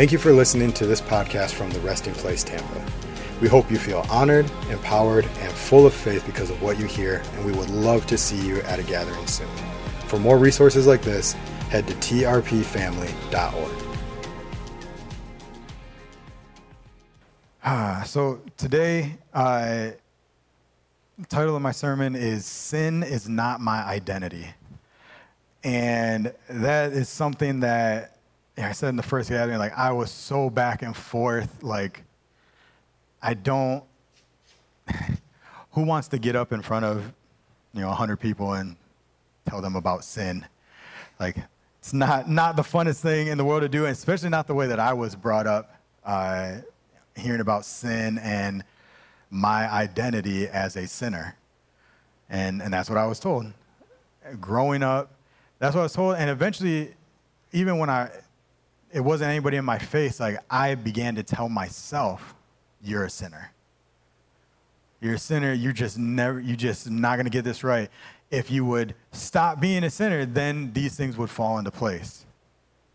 Thank you for listening to this podcast from the Resting Place Tampa. We hope you feel honored, empowered, and full of faith because of what you hear, and we would love to see you at a gathering soon. For more resources like this, head to trpfamily.org. Ah, so today, uh, the title of my sermon is Sin is Not My Identity. And that is something that yeah, I said in the first gathering, like I was so back and forth, like I don't who wants to get up in front of, you know, 100 people and tell them about sin? Like it's not not the funnest thing in the world to do, especially not the way that I was brought up uh, hearing about sin and my identity as a sinner. And, and that's what I was told. Growing up, that's what I was told. And eventually, even when I, it wasn't anybody in my face, like I began to tell myself, you're a sinner. You're a sinner. You're just never, you're just not going to get this right. If you would stop being a sinner, then these things would fall into place.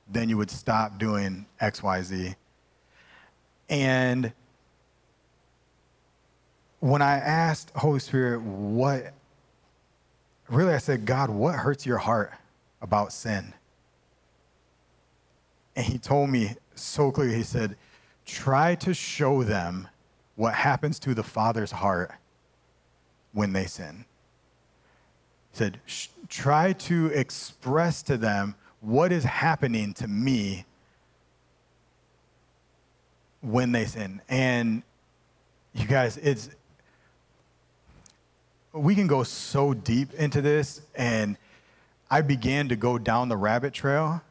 Then you would stop doing X, Y, Z. And when I asked Holy Spirit, what, really I said, God, what hurts your heart about sin? And he told me so clearly, he said, try to show them what happens to the Father's heart when they sin. He said, try to express to them what is happening to me when they sin. And you guys, it's we can go so deep into this, and I began to go down the rabbit trail,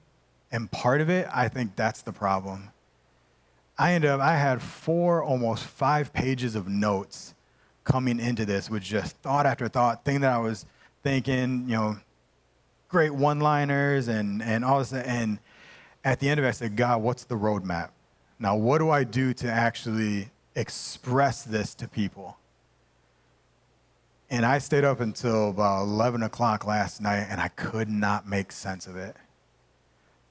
and part of it, I think that's the problem. I ended up, I had four, almost five pages of notes coming into this with just thought after thought, thing that I was thinking, you know, great one liners and, and all this. And at the end of it, I said, God, what's the roadmap? Now, what do I do to actually express this to people? And I stayed up until about 11 o'clock last night and I could not make sense of it.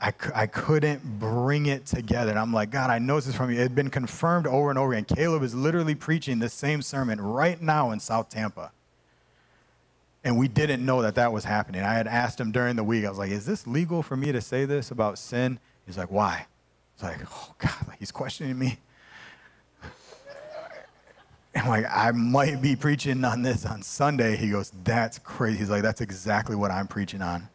I, I couldn't bring it together. And I'm like, God, I know this is from you. It had been confirmed over and over again. Caleb is literally preaching the same sermon right now in South Tampa. And we didn't know that that was happening. I had asked him during the week, I was like, is this legal for me to say this about sin? He's like, why? It's like, oh, God, like he's questioning me. And like, I might be preaching on this on Sunday. He goes, That's crazy. He's like, That's exactly what I'm preaching on.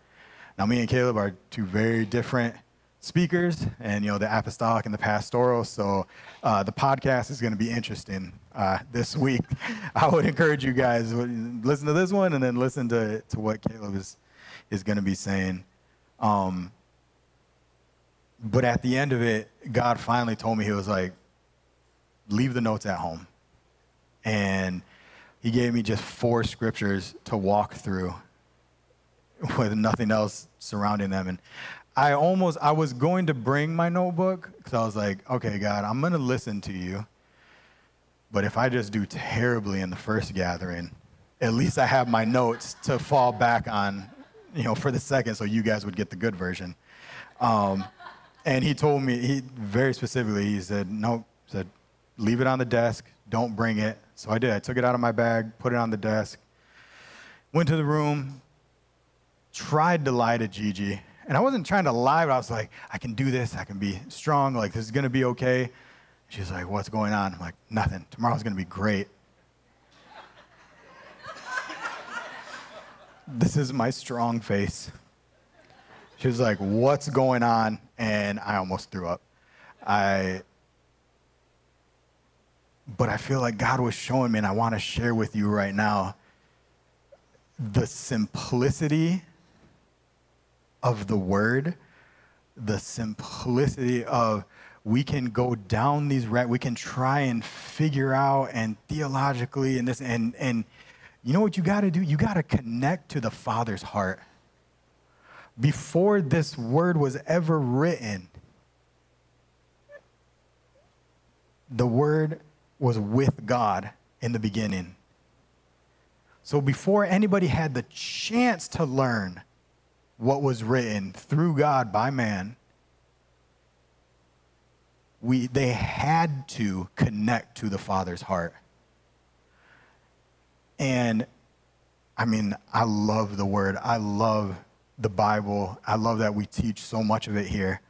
Now, me and Caleb are two very different speakers, and you know, the apostolic and the pastoral. So uh, the podcast is going to be interesting uh, this week. I would encourage you guys to listen to this one and then listen to, to what Caleb is, is going to be saying. Um, but at the end of it, God finally told me, He was like, leave the notes at home and he gave me just four scriptures to walk through with nothing else surrounding them. And I almost, I was going to bring my notebook because I was like, okay, God, I'm going to listen to you. But if I just do terribly in the first gathering, at least I have my notes to fall back on, you know, for the second, so you guys would get the good version. Um, and he told me, he very specifically, he said, no, said, leave it on the desk, don't bring it. So I did. I took it out of my bag, put it on the desk, went to the room, tried to lie to Gigi. And I wasn't trying to lie, but I was like, I can do this. I can be strong. Like, this is going to be okay. She's like, What's going on? I'm like, Nothing. Tomorrow's going to be great. this is my strong face. She was like, What's going on? And I almost threw up. I but I feel like God was showing me, and I want to share with you right now the simplicity of the word, the simplicity of we can go down these rat, we can try and figure out and theologically and this and and you know what you got to do? You got to connect to the Father's heart. Before this word was ever written, the word was with God in the beginning. So before anybody had the chance to learn what was written through God by man, we, they had to connect to the Father's heart. And I mean, I love the Word. I love the Bible. I love that we teach so much of it here.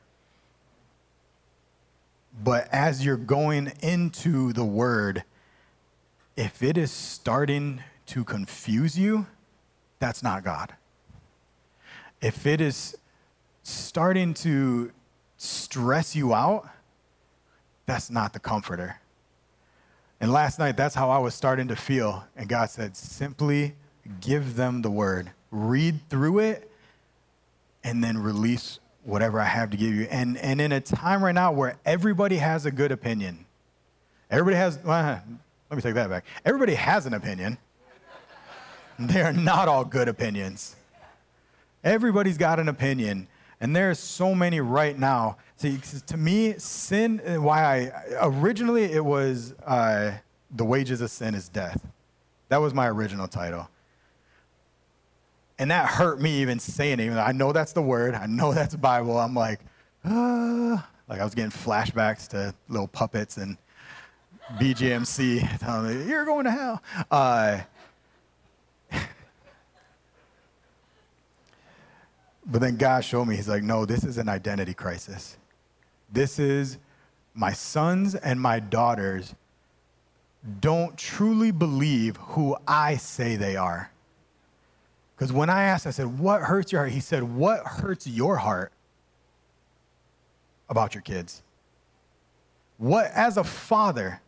But as you're going into the Word, if it is starting to confuse you, that's not God. If it is starting to stress you out, that's not the comforter. And last night, that's how I was starting to feel. And God said, simply give them the word, read through it, and then release whatever I have to give you. And, and in a time right now where everybody has a good opinion, everybody has, well, let me take that back. Everybody has an opinion. they are not all good opinions. Everybody's got an opinion. And there's so many right now. See, to me, sin, why I, originally it was uh, The Wages of Sin is Death. That was my original title. And that hurt me even saying it. Even I know that's the word, I know that's Bible. I'm like, ah. Like I was getting flashbacks to little puppets and BGMC telling me, you're going to hell. Uh, But then God showed me, He's like, no, this is an identity crisis. This is my sons and my daughters don't truly believe who I say they are. Because when I asked, I said, What hurts your heart? He said, What hurts your heart about your kids? What, as a father,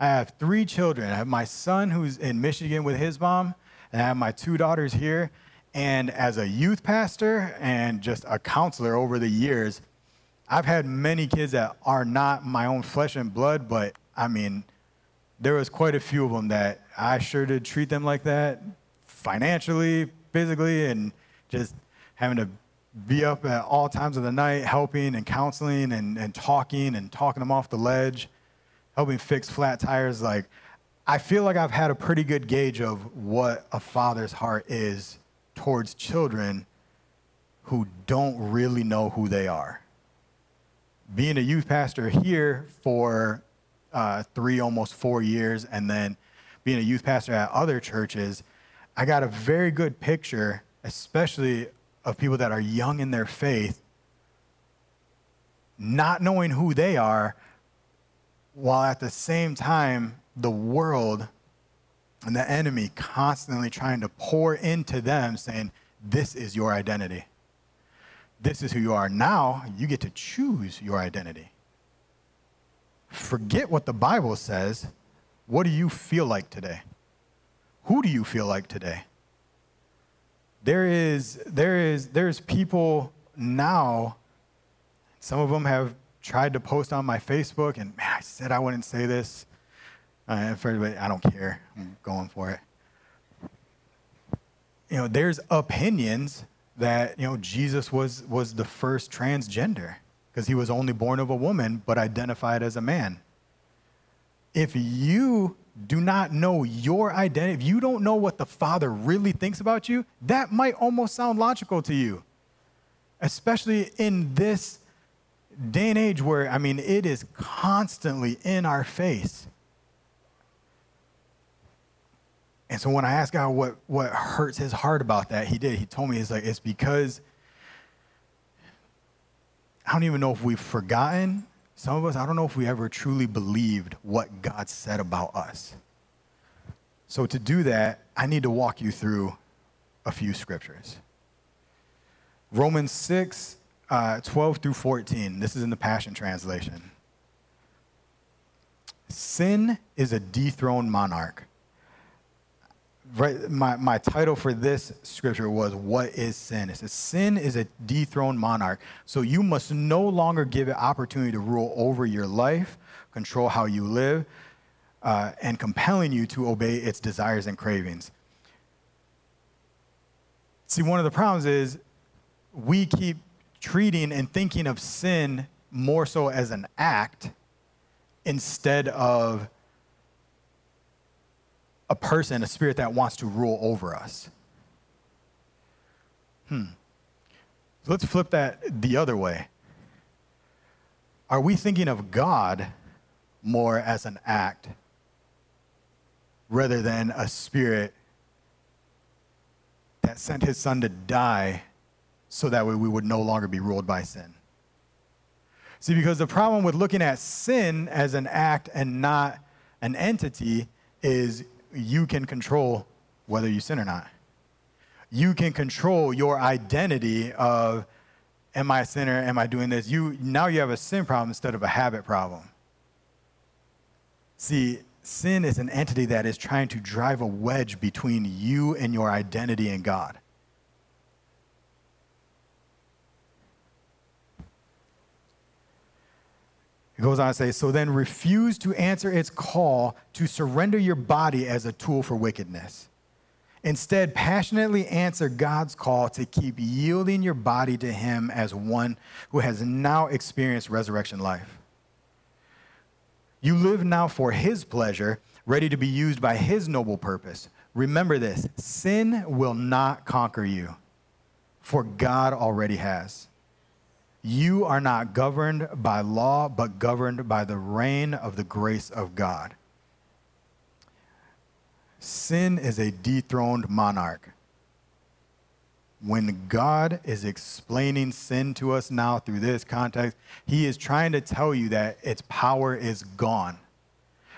I have three children. I have my son who's in Michigan with his mom, and I have my two daughters here. And as a youth pastor and just a counselor over the years, I've had many kids that are not my own flesh and blood, but I mean, there was quite a few of them that I sure did treat them like that financially, physically, and just having to be up at all times of the night helping and counseling and, and talking and talking them off the ledge, helping fix flat tires. Like, I feel like I've had a pretty good gauge of what a father's heart is towards children who don't really know who they are. Being a youth pastor here for uh, three, almost four years, and then being a youth pastor at other churches, I got a very good picture, especially of people that are young in their faith, not knowing who they are, while at the same time, the world and the enemy constantly trying to pour into them, saying, This is your identity. This is who you are. Now you get to choose your identity. Forget what the Bible says. What do you feel like today? Who do you feel like today? There is, there is, there's people now, some of them have tried to post on my Facebook, and man, I said I wouldn't say this. Uh, for everybody, I don't care. I'm going for it. You know, there's opinions that you know Jesus was was the first transgender because he was only born of a woman but identified as a man. If you do not know your identity, if you don't know what the Father really thinks about you, that might almost sound logical to you. Especially in this day and age where, I mean, it is constantly in our face. And so when I asked God what, what hurts his heart about that, he did. He told me, it's like, it's because I don't even know if we've forgotten. Some of us, I don't know if we ever truly believed what God said about us. So to do that, I need to walk you through a few scriptures. Romans 6, uh, 12 through 14. This is in the Passion Translation. Sin is a dethroned monarch right, my, my title for this scripture was What is Sin? It says, Sin is a dethroned monarch, so you must no longer give it opportunity to rule over your life, control how you live, uh, and compelling you to obey its desires and cravings. See, one of the problems is we keep treating and thinking of sin more so as an act instead of a person, a spirit that wants to rule over us. Hmm. So let's flip that the other way. are we thinking of God more as an act rather than a spirit that sent his son to die so that way we would no longer be ruled by sin? See, because the problem with looking at sin as an act and not an entity is you can control whether you sin or not. You can control your identity of am I a sinner? Am I doing this? You now you have a sin problem instead of a habit problem. See, sin is an entity that is trying to drive a wedge between you and your identity in God. Goes on to say, so then refuse to answer its call to surrender your body as a tool for wickedness. Instead, passionately answer God's call to keep yielding your body to Him as one who has now experienced resurrection life. You live now for His pleasure, ready to be used by His noble purpose. Remember this sin will not conquer you, for God already has. You are not governed by law, but governed by the reign of the grace of God. Sin is a dethroned monarch. When God is explaining sin to us now through this context, He is trying to tell you that its power is gone.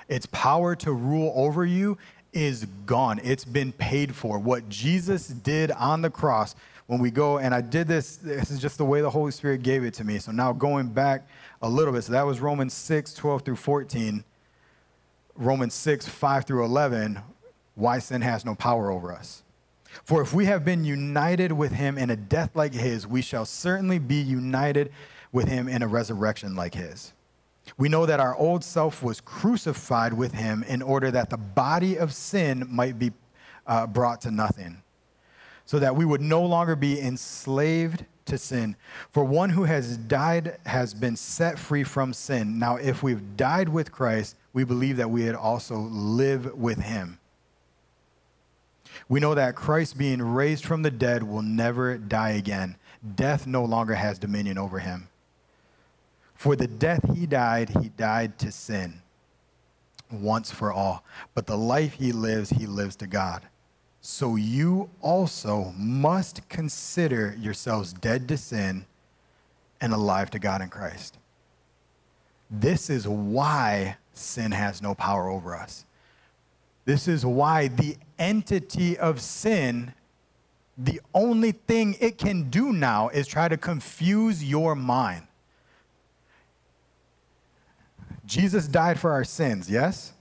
Its power to rule over you is gone. It's been paid for. What Jesus did on the cross when we go, and I did this, this is just the way the Holy Spirit gave it to me. So now going back a little bit, so that was Romans 6, 12 through 14. Romans 6, 5 through 11, why sin has no power over us. For if we have been united with him in a death like his, we shall certainly be united with him in a resurrection like his. We know that our old self was crucified with him in order that the body of sin might be uh, brought to nothing so that we would no longer be enslaved to sin. For one who has died has been set free from sin. Now, if we've died with Christ, we believe that we had also live with him. We know that Christ, being raised from the dead, will never die again. Death no longer has dominion over him. For the death he died, he died to sin once for all. But the life he lives, he lives to God. So you also must consider yourselves dead to sin and alive to God in Christ. This is why sin has no power over us. This is why the entity of sin, the only thing it can do now is try to confuse your mind. Jesus died for our sins, yes?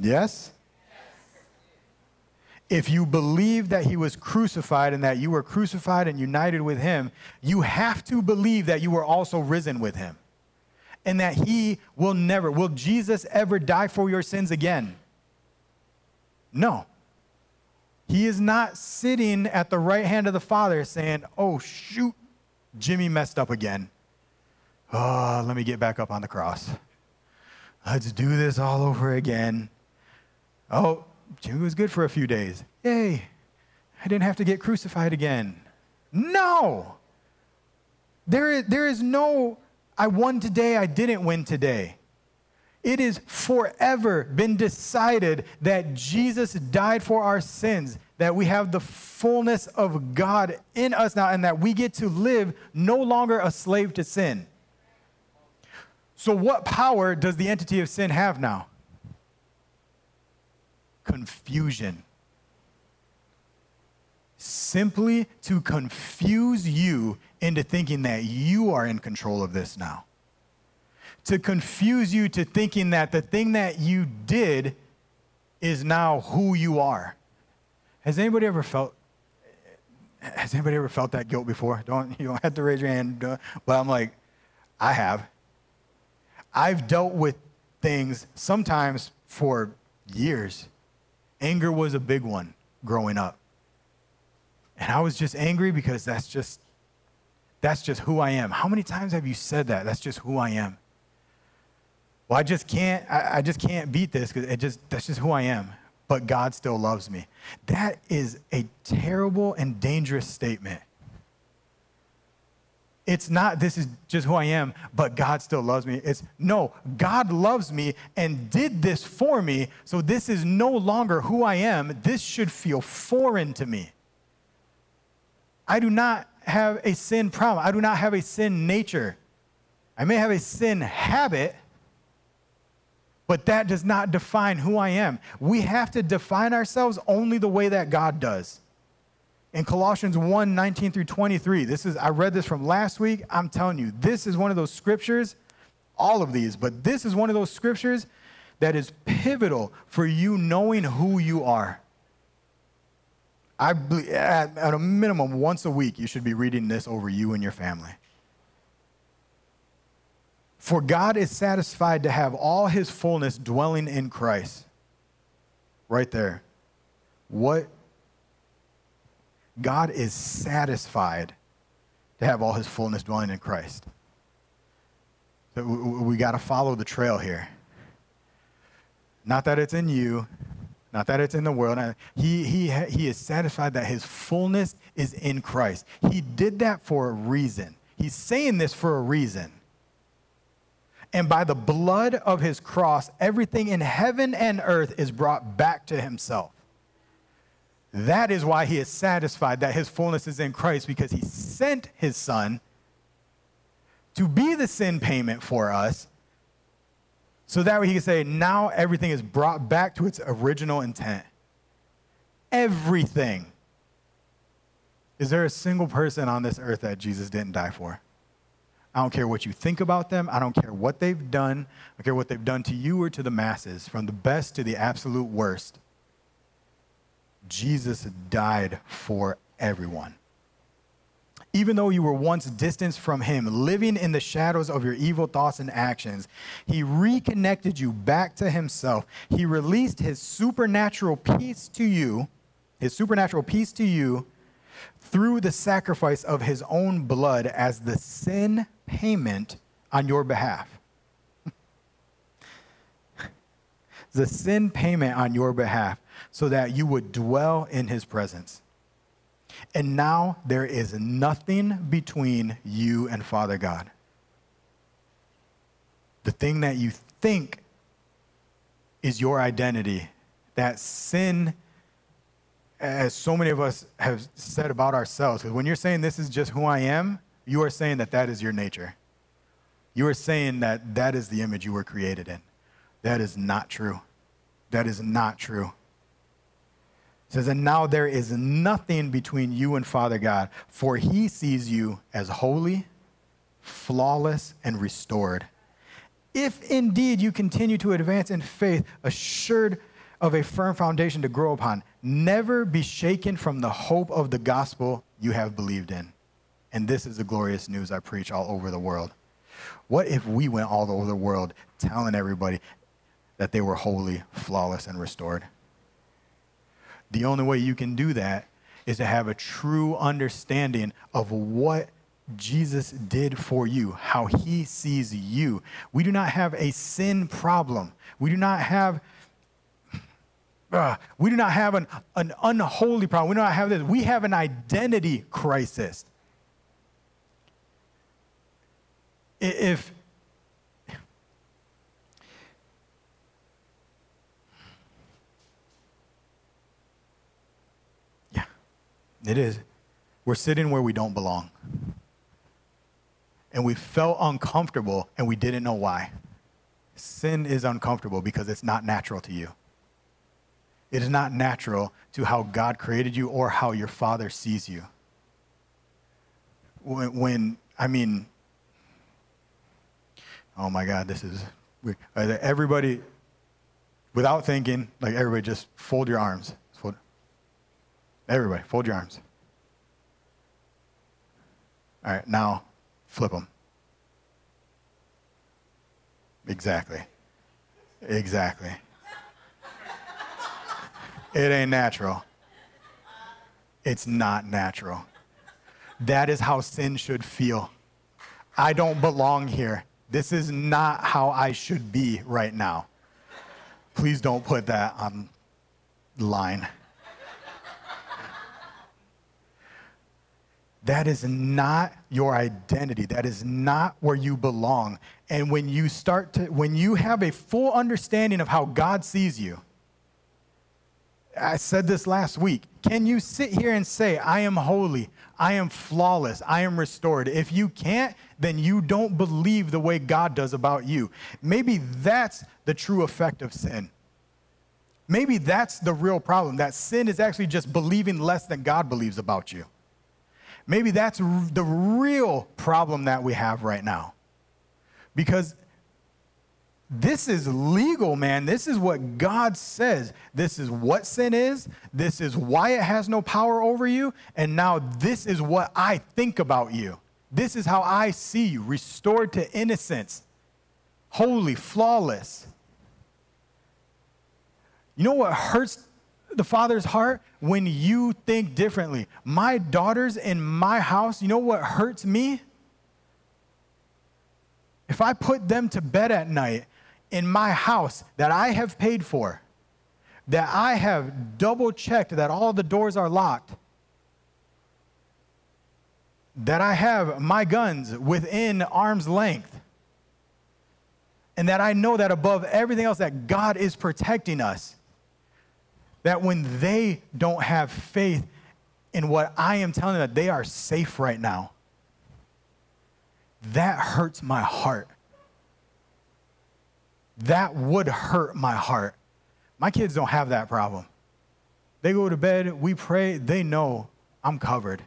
Yes? If you believe that he was crucified and that you were crucified and united with him, you have to believe that you were also risen with him. And that he will never, will Jesus ever die for your sins again? No. He is not sitting at the right hand of the Father saying, oh, shoot, Jimmy messed up again. Oh, let me get back up on the cross. Let's do this all over again. Oh, Jimmy was good for a few days. Yay, I didn't have to get crucified again. No! There is, there is no, I won today, I didn't win today. It is forever been decided that Jesus died for our sins, that we have the fullness of God in us now, and that we get to live no longer a slave to sin. So, what power does the entity of sin have now? Confusion. Simply to confuse you into thinking that you are in control of this now. To confuse you to thinking that the thing that you did is now who you are. Has anybody ever felt has anybody ever felt that guilt before? Don't you don't have to raise your hand, but I'm like, I have. I've dealt with things sometimes for years Anger was a big one growing up. And I was just angry because that's just that's just who I am. How many times have you said that? That's just who I am. Well, I just can't, I, I just can't beat this because it just that's just who I am. But God still loves me. That is a terrible and dangerous statement. It's not, this is just who I am, but God still loves me. It's no, God loves me and did this for me, so this is no longer who I am. This should feel foreign to me. I do not have a sin problem. I do not have a sin nature. I may have a sin habit, but that does not define who I am. We have to define ourselves only the way that God does. In Colossians 1 19 through 23, this is, I read this from last week. I'm telling you, this is one of those scriptures, all of these, but this is one of those scriptures that is pivotal for you knowing who you are. I at, at a minimum once a week, you should be reading this over you and your family. For God is satisfied to have all his fullness dwelling in Christ. Right there. What? God is satisfied to have all his fullness dwelling in Christ. So we, we got to follow the trail here. Not that it's in you, not that it's in the world. He, he, he is satisfied that his fullness is in Christ. He did that for a reason. He's saying this for a reason. And by the blood of his cross, everything in heaven and earth is brought back to himself. That is why he is satisfied that his fullness is in Christ because he sent his son to be the sin payment for us so that way he can say, now everything is brought back to its original intent. Everything. Is there a single person on this earth that Jesus didn't die for? I don't care what you think about them. I don't care what they've done. I don't care what they've done to you or to the masses, from the best to the absolute worst. Jesus died for everyone even though you were once distanced from him, living in the shadows of your evil thoughts and actions, he reconnected you back to himself. He released his supernatural peace to you, his supernatural peace to you through the sacrifice of his own blood as the sin payment on your behalf. the sin payment on your behalf so that you would dwell in his presence. And now there is nothing between you and Father God. The thing that you think is your identity, that sin, as so many of us have said about ourselves, because when you're saying this is just who I am, you are saying that that is your nature. You are saying that that is the image you were created in. That is not true. That is not true. It says, And now there is nothing between you and Father God, for he sees you as holy, flawless, and restored. If indeed you continue to advance in faith, assured of a firm foundation to grow upon, never be shaken from the hope of the gospel you have believed in. And this is the glorious news I preach all over the world. What if we went all over the world telling everybody that they were holy, flawless, and restored? The only way you can do that is to have a true understanding of what Jesus did for you, how he sees you. We do not have a sin problem. We do not have uh, we do not have an, an unholy problem. We do not have this. We have an identity crisis. If It is. We're sitting where we don't belong. And we felt uncomfortable and we didn't know why. Sin is uncomfortable because it's not natural to you. It is not natural to how God created you or how your father sees you. When, when I mean, oh my God, this is weird. Uh, everybody, without thinking, like everybody just fold your arms. Everybody, fold your arms. All right, now flip them. Exactly. Exactly. It ain't natural. It's not natural. That is how sin should feel. I don't belong here. This is not how I should be right now. Please don't put that on line. That is not your identity. That is not where you belong. And when you start to, when you have a full understanding of how God sees you, I said this last week. Can you sit here and say, I am holy, I am flawless, I am restored? If you can't, then you don't believe the way God does about you. Maybe that's the true effect of sin. Maybe that's the real problem that sin is actually just believing less than God believes about you. Maybe that's the real problem that we have right now. Because this is legal, man. This is what God says. This is what sin is. This is why it has no power over you. And now this is what I think about you. This is how I see you restored to innocence, holy, flawless. You know what hurts the Father's heart? When you think differently. My daughters in my house, you know what hurts me? If I put them to bed at night in my house that I have paid for, that I have double checked that all the doors are locked, that I have my guns within arm's length, and that I know that above everything else that God is protecting us, that when they don't have faith in what I am telling them that they are safe right now, that hurts my heart that would hurt my heart. My kids don't have that problem. They go to bed, we pray, they know I'm covered.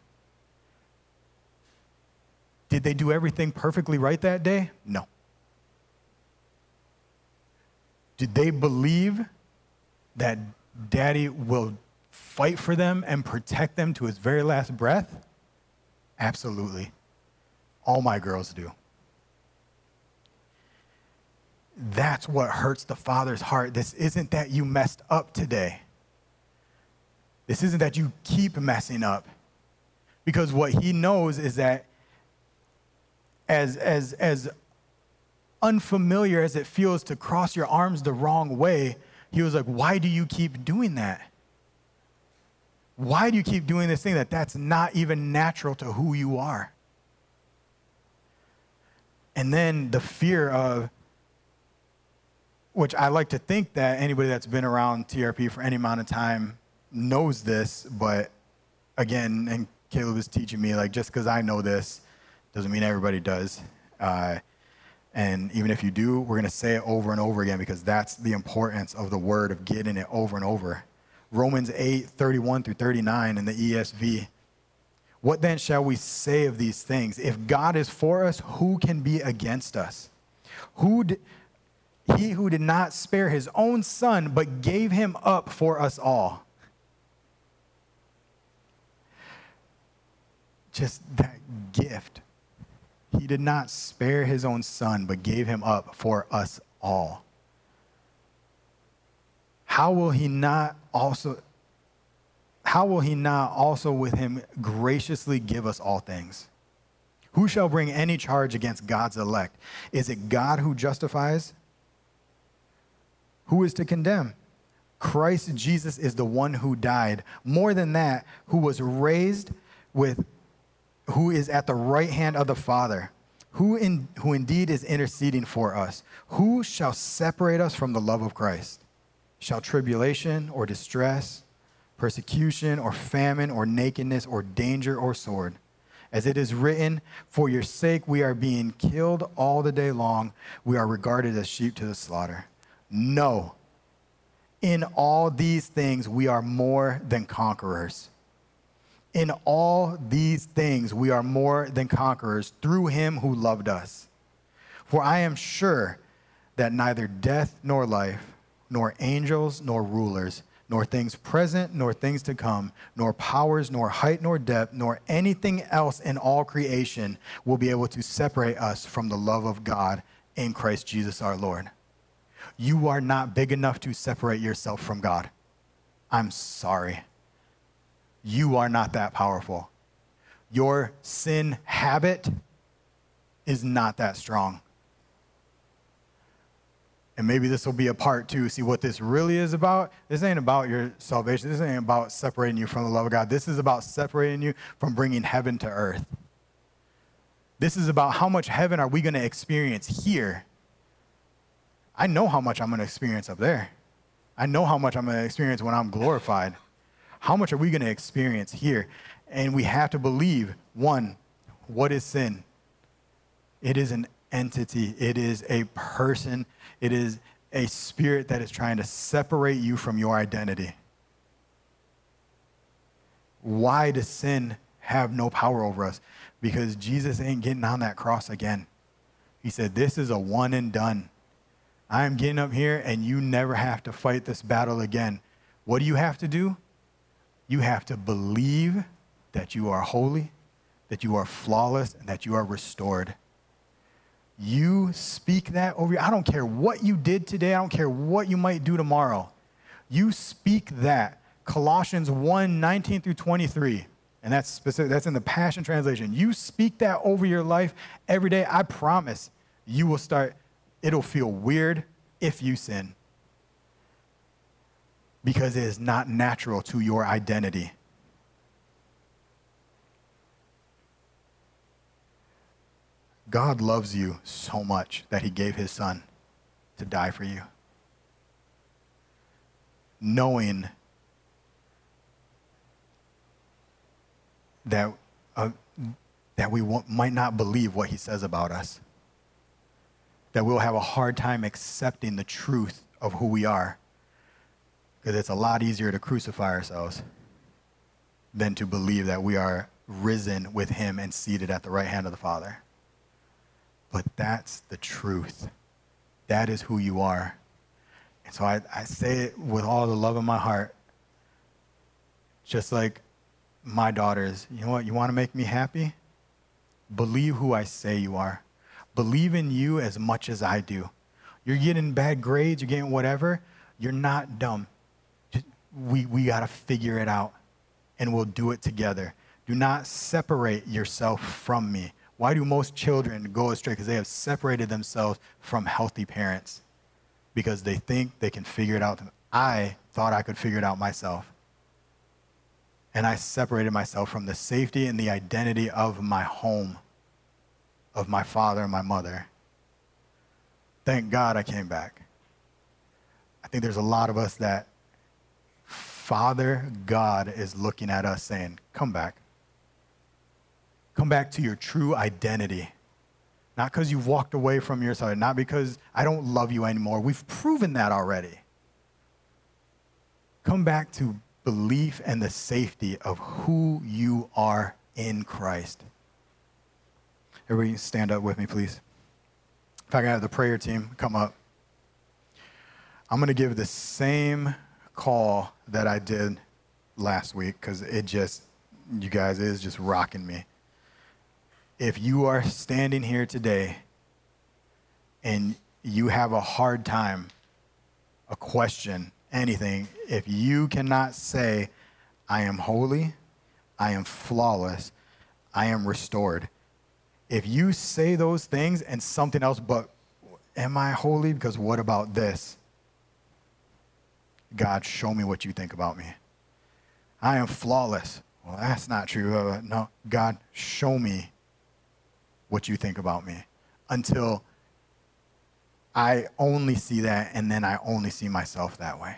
Did they do everything perfectly right that day? No. Did they believe that daddy will fight for them and protect them to his very last breath? Absolutely. All my girls do. That's what hurts the Father's heart. This isn't that you messed up today. This isn't that you keep messing up. Because what He knows is that as, as, as unfamiliar as it feels to cross your arms the wrong way, He was like, Why do you keep doing that? Why do you keep doing this thing that that's not even natural to who you are? And then the fear of, which I like to think that anybody that's been around TRP for any amount of time knows this, but again, and Caleb is teaching me, like, just because I know this doesn't mean everybody does. Uh, and even if you do, we're going to say it over and over again because that's the importance of the word of getting it over and over. Romans 8, 31 through 39 in the ESV. What then shall we say of these things? If God is for us, who can be against us? Who, d- he who did not spare his own son, but gave him up for us all. Just that gift. He did not spare his own son, but gave him up for us all. How will he not also how will he not also with him graciously give us all things? Who shall bring any charge against God's elect? Is it God who justifies? Who is to condemn? Christ Jesus is the one who died. More than that, who was raised with, who is at the right hand of the Father, who, in, who indeed is interceding for us. Who shall separate us from the love of Christ? Shall tribulation or distress, persecution or famine or nakedness or danger or sword? As it is written, For your sake we are being killed all the day long, we are regarded as sheep to the slaughter. No. In all these things, we are more than conquerors. In all these things, we are more than conquerors through him who loved us. For I am sure that neither death nor life, nor angels nor rulers, nor things present nor things to come, nor powers, nor height, nor depth, nor anything else in all creation will be able to separate us from the love of God in Christ Jesus our Lord you are not big enough to separate yourself from God. I'm sorry. You are not that powerful. Your sin habit is not that strong. and maybe this will be a part two. See what this really is about? This ain't about your salvation. This ain't about separating you from the love of God. This is about separating you from bringing heaven to earth. This is about how much heaven are we going to experience here. I know how much I'm going to experience up there. I know how much I'm going to experience when I'm glorified. How much are we going to experience here? And we have to believe one, what is sin? It is an entity, it is a person, it is a spirit that is trying to separate you from your identity. Why does sin have no power over us? Because Jesus ain't getting on that cross again. He said, This is a one and done. I am getting up here, and you never have to fight this battle again. What do you have to do? You have to believe that you are holy, that you are flawless, and that you are restored. You speak that over you. I don't care what you did today, I don't care what you might do tomorrow. You speak that. Colossians 1 19 through 23. And that's specific, that's in the Passion Translation. You speak that over your life every day. I promise you will start, it'll feel weird if you sin. Because it is not natural to your identity. God loves you so much that he gave his son to die for you. Knowing that, uh, that we might not believe what he says about us, that we'll have a hard time accepting the truth of who we are, because it's a lot easier to crucify ourselves than to believe that we are risen with him and seated at the right hand of the Father. But that's the truth. That is who you are. And so I, I say it with all the love in my heart. Just like my daughters, you know what? You want to make me happy? Believe who I say you are. Believe in you as much as I do. You're getting bad grades, you're getting whatever. You're not dumb. We we got to figure it out and we'll do it together. Do not separate yourself from me. Why do most children go astray? Because they have separated themselves from healthy parents because they think they can figure it out. I thought I could figure it out myself. And I separated myself from the safety and the identity of my home, of my father and my mother. Thank God I came back. I think there's a lot of us that Father God is looking at us saying, Come back. Come back to your true identity. Not because you've walked away from your side, not because I don't love you anymore. We've proven that already. Come back to belief and the safety of who you are in Christ. Everybody stand up with me, please. If I can have the prayer team come up. I'm going to give the same call that I did last week because it just, you guys, is just rocking me if you are standing here today and you have a hard time, a question, anything, if you cannot say, I am holy, I am flawless, I am restored, if you say those things and something else, but am I holy? Because what about this? God, show me what you think about me. I am flawless. Well, that's not true. Uh, no, God, show me what you think about me until I only see that and then I only see myself that way.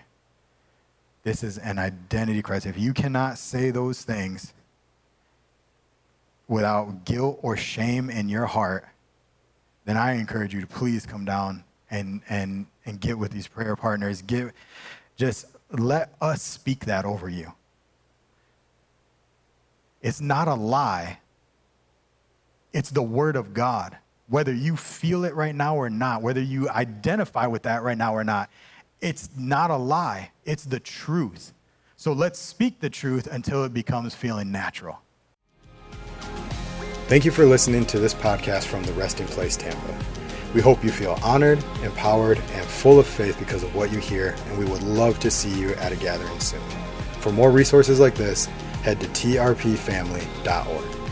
This is an identity crisis. If you cannot say those things without guilt or shame in your heart, then I encourage you to please come down and, and, and get with these prayer partners. Give, just let us speak that over you. It's not a lie it's the Word of God. Whether you feel it right now or not, whether you identify with that right now or not, it's not a lie, it's the truth. So let's speak the truth until it becomes feeling natural. Thank you for listening to this podcast from the Resting Place Tampa. We hope you feel honored, empowered, and full of faith because of what you hear, and we would love to see you at a gathering soon. For more resources like this, head to trpfamily.org.